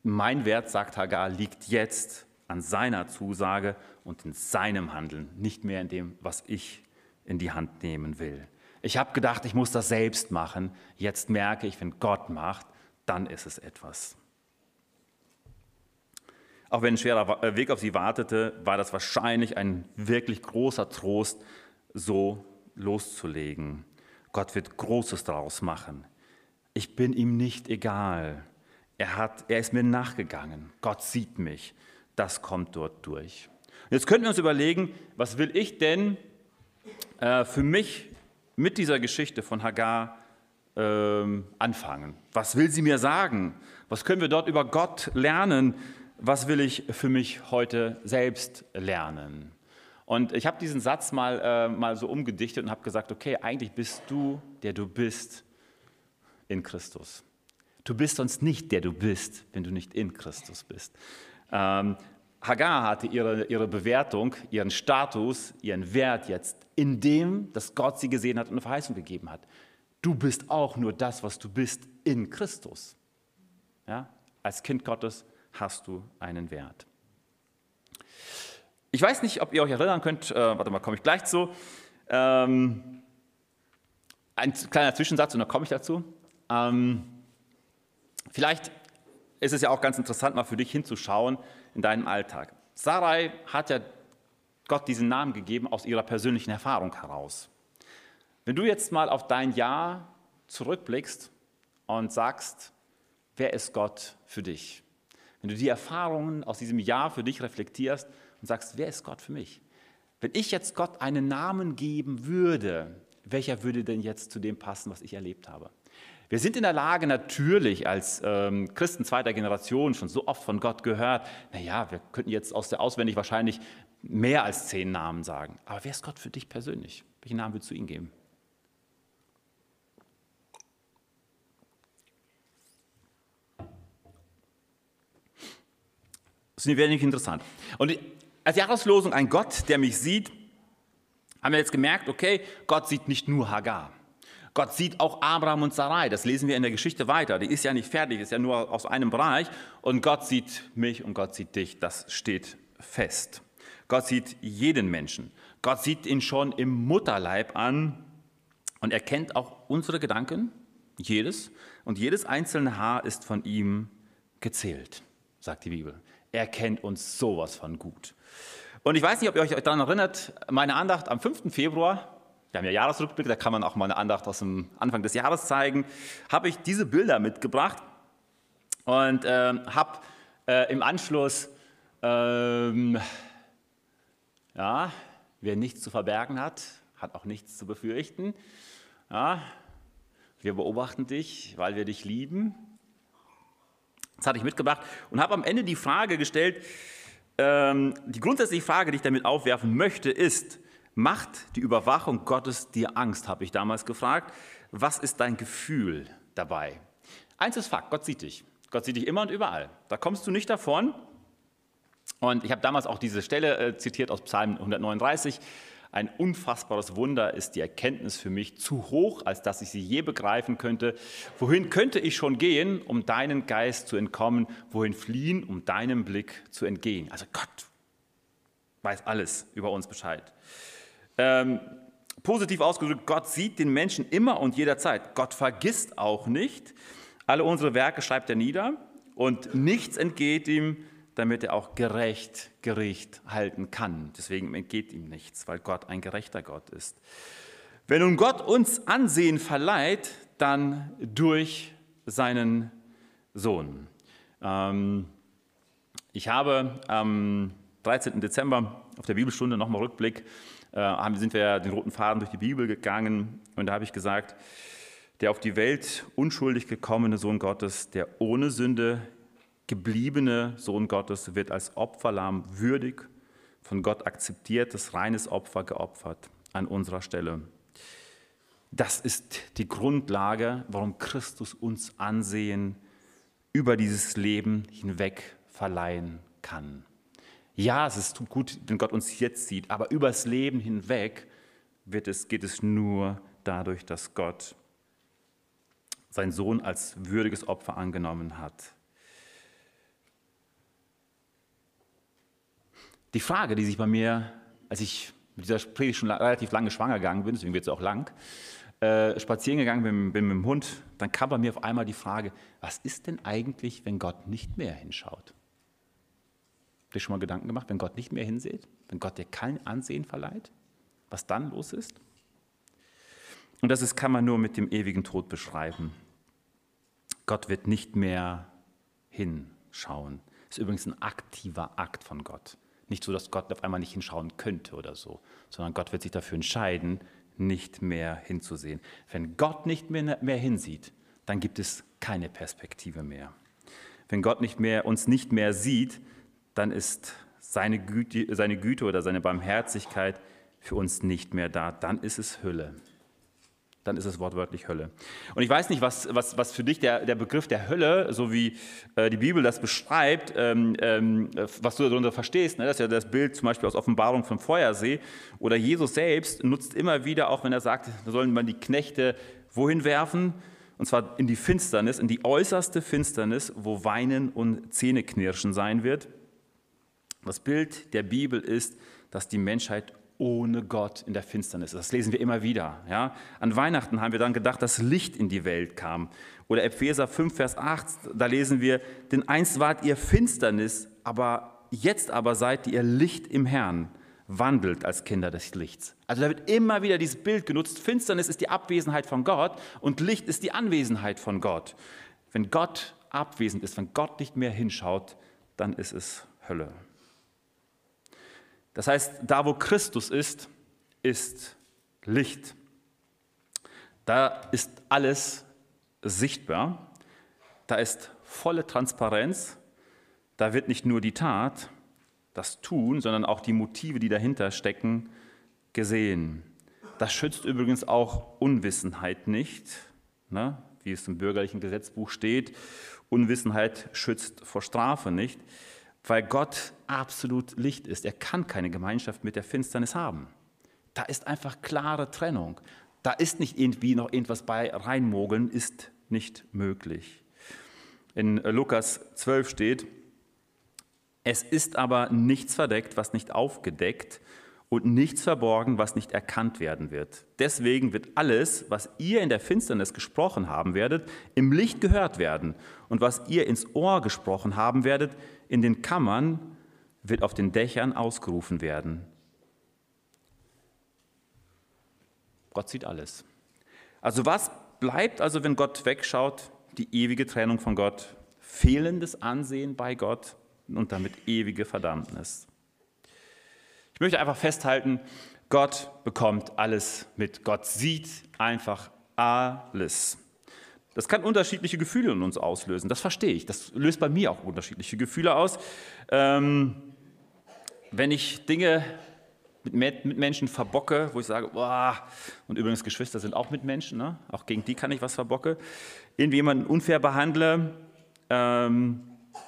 mein Wert, sagt Hagar, liegt jetzt an seiner Zusage und in seinem Handeln, nicht mehr in dem, was ich in die Hand nehmen will. Ich habe gedacht, ich muss das selbst machen. Jetzt merke ich, wenn Gott macht, dann ist es etwas. Auch wenn ein schwerer äh, Weg auf sie wartete, war das wahrscheinlich ein wirklich großer Trost, so loszulegen. Gott wird Großes daraus machen. Ich bin ihm nicht egal. Er, hat, er ist mir nachgegangen. Gott sieht mich. Das kommt dort durch. Jetzt könnten wir uns überlegen, was will ich denn äh, für mich mit dieser Geschichte von Hagar ähm, anfangen? Was will sie mir sagen? Was können wir dort über Gott lernen? was will ich für mich heute selbst lernen? Und ich habe diesen Satz mal, äh, mal so umgedichtet und habe gesagt, okay, eigentlich bist du, der du bist, in Christus. Du bist sonst nicht der du bist, wenn du nicht in Christus bist. Ähm, Hagar hatte ihre, ihre Bewertung, ihren Status, ihren Wert jetzt in dem, dass Gott sie gesehen hat und eine Verheißung gegeben hat. Du bist auch nur das, was du bist in Christus. Ja? Als Kind Gottes hast du einen Wert. Ich weiß nicht, ob ihr euch erinnern könnt, äh, warte mal, komme ich gleich zu. Ähm, ein kleiner Zwischensatz und dann komme ich dazu. Ähm, vielleicht ist es ja auch ganz interessant, mal für dich hinzuschauen in deinem Alltag. Sarai hat ja Gott diesen Namen gegeben aus ihrer persönlichen Erfahrung heraus. Wenn du jetzt mal auf dein Jahr zurückblickst und sagst, wer ist Gott für dich? wenn du die Erfahrungen aus diesem Jahr für dich reflektierst und sagst, wer ist Gott für mich? Wenn ich jetzt Gott einen Namen geben würde, welcher würde denn jetzt zu dem passen, was ich erlebt habe? Wir sind in der Lage, natürlich als ähm, Christen zweiter Generation schon so oft von Gott gehört, naja, wir könnten jetzt aus der Auswendig wahrscheinlich mehr als zehn Namen sagen. Aber wer ist Gott für dich persönlich? Welchen Namen würdest du ihm geben? Das ist wenig interessant. Und als Jahreslosung ein Gott, der mich sieht, haben wir jetzt gemerkt, okay, Gott sieht nicht nur Hagar. Gott sieht auch Abraham und Sarai. Das lesen wir in der Geschichte weiter. Die ist ja nicht fertig, ist ja nur aus einem Bereich. Und Gott sieht mich und Gott sieht dich. Das steht fest. Gott sieht jeden Menschen. Gott sieht ihn schon im Mutterleib an und er kennt auch unsere Gedanken, jedes. Und jedes einzelne Haar ist von ihm gezählt, sagt die Bibel. Er kennt uns sowas von gut. Und ich weiß nicht, ob ihr euch daran erinnert, meine Andacht am 5. Februar, wir haben ja Jahresrückblick, da kann man auch mal eine Andacht aus dem Anfang des Jahres zeigen, habe ich diese Bilder mitgebracht und äh, habe äh, im Anschluss, ähm, ja, wer nichts zu verbergen hat, hat auch nichts zu befürchten. Ja, wir beobachten dich, weil wir dich lieben. Das hatte ich mitgebracht und habe am Ende die Frage gestellt, ähm, die grundsätzliche Frage, die ich damit aufwerfen möchte, ist, macht die Überwachung Gottes dir Angst, habe ich damals gefragt. Was ist dein Gefühl dabei? Eins ist Fakt, Gott sieht dich. Gott sieht dich immer und überall. Da kommst du nicht davon. Und ich habe damals auch diese Stelle äh, zitiert aus Psalm 139. Ein unfassbares Wunder ist die Erkenntnis für mich zu hoch, als dass ich sie je begreifen könnte. Wohin könnte ich schon gehen, um deinen Geist zu entkommen? Wohin fliehen, um deinem Blick zu entgehen? Also Gott weiß alles über uns Bescheid. Ähm, Positiv ausgedrückt, Gott sieht den Menschen immer und jederzeit. Gott vergisst auch nicht. Alle unsere Werke schreibt er nieder und nichts entgeht ihm, damit er auch gerecht Gericht halten kann. Deswegen entgeht ihm nichts, weil Gott ein gerechter Gott ist. Wenn nun Gott uns Ansehen verleiht, dann durch seinen Sohn. Ähm, ich habe am 13. Dezember auf der Bibelstunde nochmal Rückblick, äh, sind wir den roten Faden durch die Bibel gegangen und da habe ich gesagt, der auf die Welt unschuldig gekommene Sohn Gottes, der ohne Sünde gebliebene Sohn Gottes wird als Opferlamm würdig von Gott akzeptiertes, reines Opfer geopfert an unserer Stelle. Das ist die Grundlage, warum Christus uns Ansehen über dieses Leben hinweg verleihen kann. Ja, es ist gut, wenn Gott uns jetzt sieht, aber über das Leben hinweg wird es, geht es nur dadurch, dass Gott seinen Sohn als würdiges Opfer angenommen hat. Die Frage, die sich bei mir, als ich mit dieser Predigt schon relativ lange schwanger gegangen bin, deswegen wird es auch lang, äh, spazieren gegangen bin, bin mit dem Hund, dann kam bei mir auf einmal die Frage, was ist denn eigentlich, wenn Gott nicht mehr hinschaut? Habt ihr schon mal Gedanken gemacht, wenn Gott nicht mehr hinsieht? Wenn Gott dir kein Ansehen verleiht? Was dann los ist? Und das ist, kann man nur mit dem ewigen Tod beschreiben. Gott wird nicht mehr hinschauen. Das ist übrigens ein aktiver Akt von Gott. Nicht so, dass Gott auf einmal nicht hinschauen könnte oder so, sondern Gott wird sich dafür entscheiden, nicht mehr hinzusehen. Wenn Gott nicht mehr, mehr hinsieht, dann gibt es keine Perspektive mehr. Wenn Gott nicht mehr, uns nicht mehr sieht, dann ist seine Güte, seine Güte oder seine Barmherzigkeit für uns nicht mehr da. Dann ist es Hülle dann ist es wortwörtlich Hölle. Und ich weiß nicht, was, was, was für dich der, der Begriff der Hölle, so wie äh, die Bibel das beschreibt, ähm, ähm, was du darunter verstehst. Ne? Das ist ja das Bild zum Beispiel aus Offenbarung vom Feuersee. Oder Jesus selbst nutzt immer wieder, auch wenn er sagt, da sollen man die Knechte wohin werfen? Und zwar in die Finsternis, in die äußerste Finsternis, wo Weinen und Zähneknirschen sein wird. Das Bild der Bibel ist, dass die Menschheit ohne Gott in der Finsternis. Das lesen wir immer wieder. Ja? An Weihnachten haben wir dann gedacht, dass Licht in die Welt kam. Oder Epheser 5, Vers 8, da lesen wir, denn einst wart ihr Finsternis, aber jetzt aber seid ihr Licht im Herrn, wandelt als Kinder des Lichts. Also da wird immer wieder dieses Bild genutzt, Finsternis ist die Abwesenheit von Gott und Licht ist die Anwesenheit von Gott. Wenn Gott abwesend ist, wenn Gott nicht mehr hinschaut, dann ist es Hölle. Das heißt, da wo Christus ist, ist Licht. Da ist alles sichtbar. Da ist volle Transparenz. Da wird nicht nur die Tat, das Tun, sondern auch die Motive, die dahinter stecken, gesehen. Das schützt übrigens auch Unwissenheit nicht, ne? wie es im bürgerlichen Gesetzbuch steht. Unwissenheit schützt vor Strafe nicht weil Gott absolut Licht ist. Er kann keine Gemeinschaft mit der Finsternis haben. Da ist einfach klare Trennung. Da ist nicht irgendwie noch irgendwas bei reinmogeln, ist nicht möglich. In Lukas 12 steht, es ist aber nichts verdeckt, was nicht aufgedeckt und nichts verborgen, was nicht erkannt werden wird. Deswegen wird alles, was ihr in der Finsternis gesprochen haben werdet, im Licht gehört werden. Und was ihr ins Ohr gesprochen haben werdet, in den Kammern, wird auf den Dächern ausgerufen werden. Gott sieht alles. Also was bleibt also, wenn Gott wegschaut? Die ewige Trennung von Gott, fehlendes Ansehen bei Gott und damit ewige Verdammnis. Ich möchte einfach festhalten, Gott bekommt alles mit. Gott sieht einfach alles. Das kann unterschiedliche Gefühle in uns auslösen, das verstehe ich. Das löst bei mir auch unterschiedliche Gefühle aus. Ähm, wenn ich Dinge mit, Menschen verbocke, wo ich sage, boah, und übrigens Geschwister sind auch Mitmenschen, ne? auch gegen die kann ich was verbocke, irgendwie jemanden unfair behandle, ähm,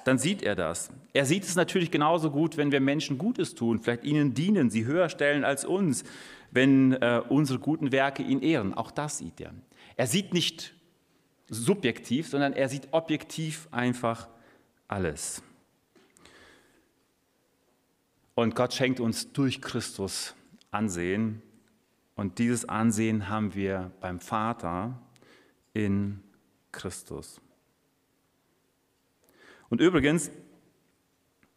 dann sieht er das. Er sieht es natürlich genauso gut, wenn wir Menschen Gutes tun, vielleicht ihnen dienen, sie höher stellen als uns, wenn äh, unsere guten Werke ihn ehren. Auch das sieht er. Er sieht nicht subjektiv, sondern er sieht objektiv einfach alles. Und Gott schenkt uns durch Christus Ansehen. Und dieses Ansehen haben wir beim Vater in Christus. Und übrigens,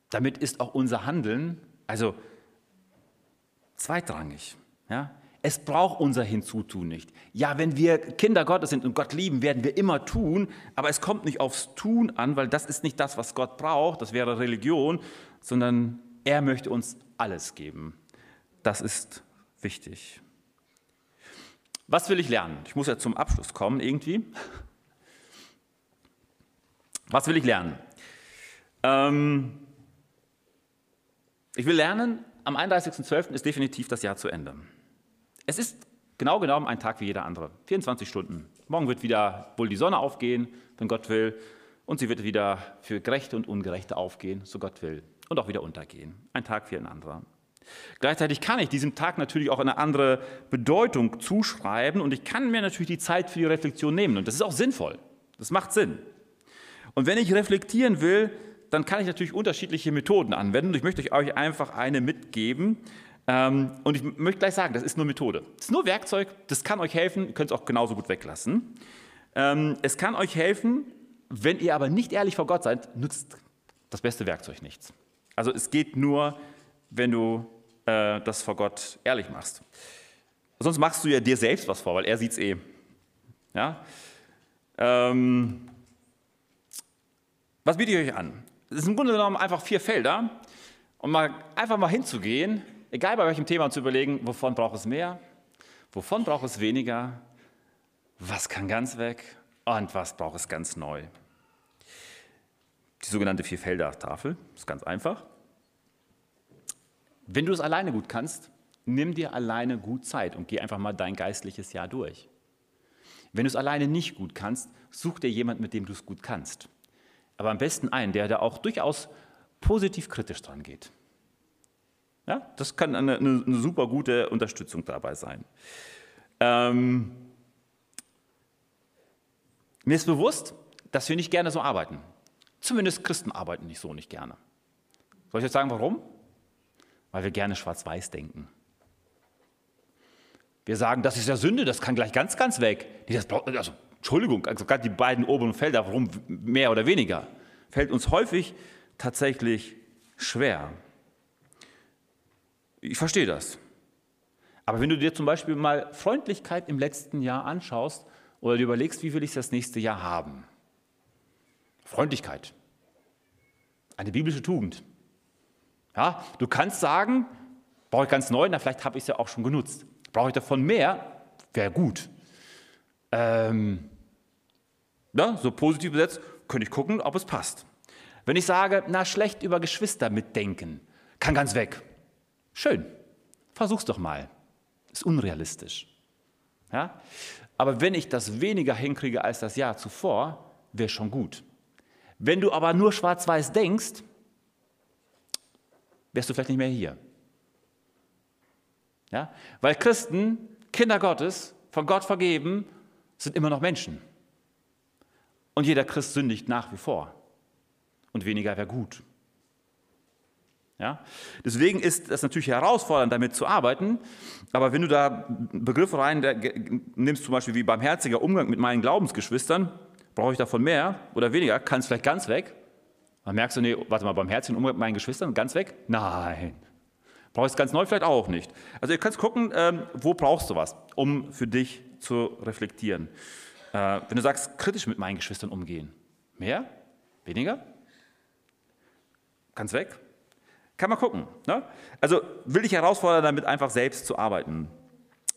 damit ist auch unser Handeln, also zweitrangig. Ja? Es braucht unser Hinzutun nicht. Ja, wenn wir Kinder Gottes sind und Gott lieben, werden wir immer tun, aber es kommt nicht aufs Tun an, weil das ist nicht das, was Gott braucht, das wäre Religion, sondern er möchte uns alles geben. Das ist wichtig. Was will ich lernen? Ich muss ja zum Abschluss kommen irgendwie. Was will ich lernen? Ähm, ich will lernen, am 31.12. ist definitiv das Jahr zu Ende. Es ist genau genommen ein Tag wie jeder andere. 24 Stunden. Morgen wird wieder wohl die Sonne aufgehen, wenn Gott will. Und sie wird wieder für Gerechte und Ungerechte aufgehen, so Gott will. Und auch wieder untergehen. Ein Tag wie ein anderer. Gleichzeitig kann ich diesem Tag natürlich auch eine andere Bedeutung zuschreiben und ich kann mir natürlich die Zeit für die Reflexion nehmen. Und das ist auch sinnvoll. Das macht Sinn. Und wenn ich reflektieren will, dann kann ich natürlich unterschiedliche Methoden anwenden. Und ich möchte euch einfach eine mitgeben. Ähm, und ich möchte gleich sagen, das ist nur Methode. Das ist nur Werkzeug, das kann euch helfen, ihr könnt es auch genauso gut weglassen. Ähm, es kann euch helfen, wenn ihr aber nicht ehrlich vor Gott seid, nutzt das beste Werkzeug nichts. Also es geht nur, wenn du äh, das vor Gott ehrlich machst. Sonst machst du ja dir selbst was vor, weil er sieht es eh. Ja? Ähm, was biete ich euch an? Es ist im Grunde genommen einfach vier Felder, um mal, einfach mal hinzugehen, egal bei welchem Thema, zu überlegen, wovon braucht es mehr, wovon braucht es weniger, was kann ganz weg und was braucht es ganz neu. Die sogenannte Vier-Felder-Tafel ist ganz einfach. Wenn du es alleine gut kannst, nimm dir alleine gut Zeit und geh einfach mal dein geistliches Jahr durch. Wenn du es alleine nicht gut kannst, such dir jemanden, mit dem du es gut kannst. Aber am besten einen, der da auch durchaus positiv kritisch dran geht. Ja, das kann eine, eine, eine super gute Unterstützung dabei sein. Ähm, mir ist bewusst, dass wir nicht gerne so arbeiten. Zumindest Christen arbeiten nicht so nicht gerne. Soll ich jetzt sagen, warum? weil wir gerne schwarz-weiß denken. Wir sagen, das ist ja Sünde, das kann gleich ganz, ganz weg. also, Entschuldigung, also gerade die beiden oberen Felder, warum mehr oder weniger, fällt uns häufig tatsächlich schwer. Ich verstehe das. Aber wenn du dir zum Beispiel mal Freundlichkeit im letzten Jahr anschaust oder dir überlegst, wie will ich das nächste Jahr haben? Freundlichkeit. Eine biblische Tugend. Ja, du kannst sagen, brauche ich ganz neu, na vielleicht habe ich es ja auch schon genutzt. Brauche ich davon mehr? Wäre gut. Ähm, na, so positiv besetzt, könnte ich gucken, ob es passt. Wenn ich sage, na schlecht über Geschwister mitdenken, kann ganz weg. Schön, versuch's doch mal. Ist unrealistisch. Ja? Aber wenn ich das weniger hinkriege als das Jahr zuvor, wäre schon gut. Wenn du aber nur schwarz-weiß denkst, wärst du vielleicht nicht mehr hier. Ja? Weil Christen, Kinder Gottes, von Gott vergeben, sind immer noch Menschen. Und jeder Christ sündigt nach wie vor. Und weniger wäre gut. Ja? Deswegen ist es natürlich herausfordernd, damit zu arbeiten. Aber wenn du da Begriffe rein nimmst, zum Beispiel wie barmherziger Umgang mit meinen Glaubensgeschwistern, brauche ich davon mehr oder weniger, kann es vielleicht ganz weg. Dann merkst du, nee, warte mal, beim Herzen Umgang mit meinen Geschwistern ganz weg? Nein. Brauchst du ganz neu vielleicht auch nicht. Also ihr könnt gucken, ähm, wo brauchst du was, um für dich zu reflektieren. Äh, wenn du sagst, kritisch mit meinen Geschwistern umgehen. Mehr? Weniger? Ganz weg? Kann man gucken. Ne? Also will ich herausfordern, damit einfach selbst zu arbeiten.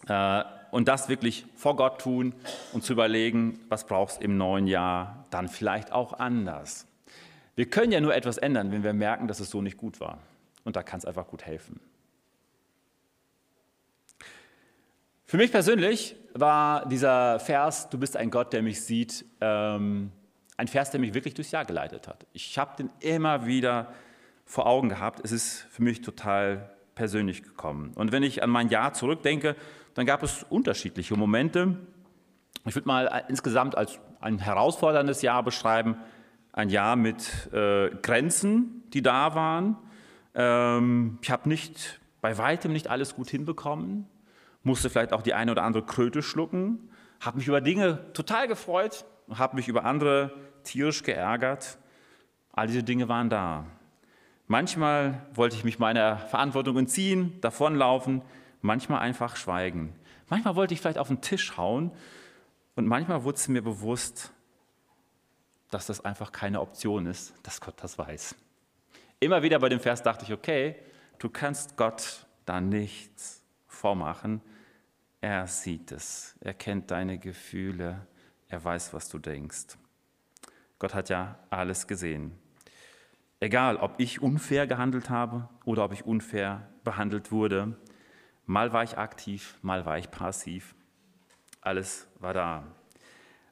Äh, und das wirklich vor Gott tun und zu überlegen, was brauchst du im neuen Jahr dann vielleicht auch anders. Wir können ja nur etwas ändern, wenn wir merken, dass es so nicht gut war. Und da kann es einfach gut helfen. Für mich persönlich war dieser Vers, du bist ein Gott, der mich sieht, ähm, ein Vers, der mich wirklich durchs Jahr geleitet hat. Ich habe den immer wieder vor Augen gehabt. Es ist für mich total persönlich gekommen. Und wenn ich an mein Jahr zurückdenke, dann gab es unterschiedliche Momente. Ich würde mal insgesamt als ein herausforderndes Jahr beschreiben, ein Jahr mit äh, Grenzen, die da waren. Ähm, ich habe nicht, bei weitem nicht alles gut hinbekommen, musste vielleicht auch die eine oder andere Kröte schlucken, habe mich über Dinge total gefreut, habe mich über andere tierisch geärgert. All diese Dinge waren da. Manchmal wollte ich mich meiner Verantwortung entziehen, davonlaufen, manchmal einfach schweigen. Manchmal wollte ich vielleicht auf den Tisch hauen und manchmal wurde es mir bewusst, dass das einfach keine Option ist, dass Gott das weiß. Immer wieder bei dem Vers dachte ich, okay, du kannst Gott da nichts vormachen. Er sieht es, er kennt deine Gefühle, er weiß, was du denkst. Gott hat ja alles gesehen. Egal, ob ich unfair gehandelt habe oder ob ich unfair behandelt wurde, mal war ich aktiv, mal war ich passiv. Alles war da.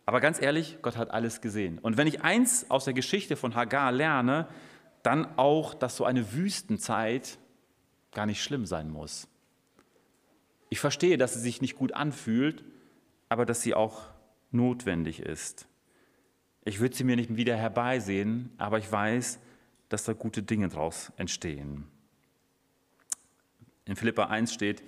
Aber ganz ehrlich, Gott hat alles gesehen. Und wenn ich eins aus der Geschichte von Hagar lerne, dann auch, dass so eine Wüstenzeit gar nicht schlimm sein muss. Ich verstehe, dass sie sich nicht gut anfühlt, aber dass sie auch notwendig ist. Ich würde sie mir nicht wieder herbeisehen, aber ich weiß, dass da gute Dinge daraus entstehen. In Philippa 1 steht,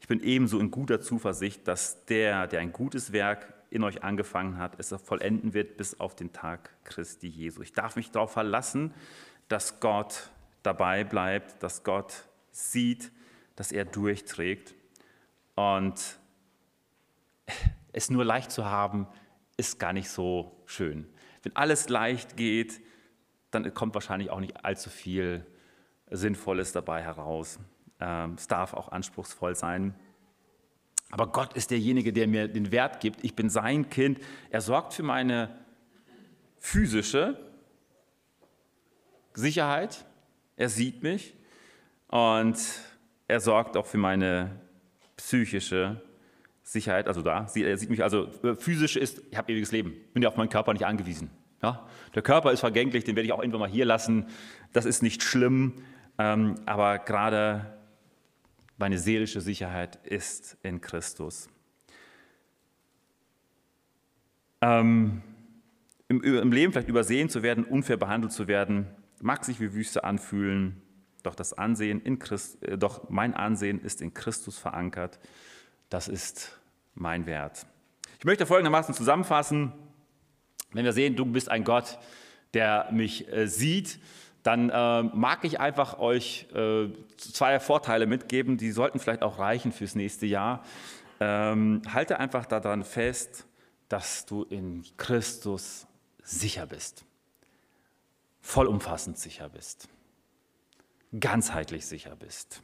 ich bin ebenso in guter Zuversicht, dass der, der ein gutes Werk in euch angefangen hat, es vollenden wird bis auf den Tag Christi Jesu. Ich darf mich darauf verlassen, dass Gott dabei bleibt, dass Gott sieht, dass er durchträgt. Und es nur leicht zu haben, ist gar nicht so schön. Wenn alles leicht geht, dann kommt wahrscheinlich auch nicht allzu viel Sinnvolles dabei heraus. Ähm, es darf auch anspruchsvoll sein. Aber Gott ist derjenige, der mir den Wert gibt. Ich bin sein Kind. Er sorgt für meine physische Sicherheit. Er sieht mich. Und er sorgt auch für meine psychische Sicherheit. Also da, er sieht mich also, äh, physisch ist, ich habe ewiges Leben. Bin ja auf meinen Körper nicht angewiesen. Ja? Der Körper ist vergänglich, den werde ich auch irgendwann mal hier lassen. Das ist nicht schlimm. Ähm, aber gerade meine seelische Sicherheit ist in Christus. Ähm, im, im, Leben vielleicht übersehen zu werden, unfair behandelt zu werden, mag sich wie Wüste anfühlen, doch, das Ansehen in Christ, äh, doch mein Ansehen ist in Christus verankert. Das ist mein Wert. Ich möchte folgendermaßen zusammenfassen. Wenn wir sehen, du bist ein Gott, der mich äh, sieht, dann äh, mag ich einfach euch äh, zwei Vorteile mitgeben, die sollten vielleicht auch reichen fürs nächste Jahr. Ähm, halte einfach daran fest, dass du in Christus sicher bist, vollumfassend sicher bist, ganzheitlich sicher bist.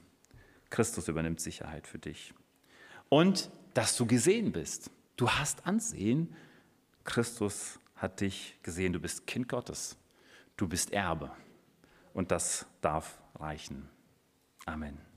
Christus übernimmt Sicherheit für dich. Und dass du gesehen bist. Du hast Ansehen. Christus hat dich gesehen. Du bist Kind Gottes. Du bist Erbe. Und das darf reichen. Amen.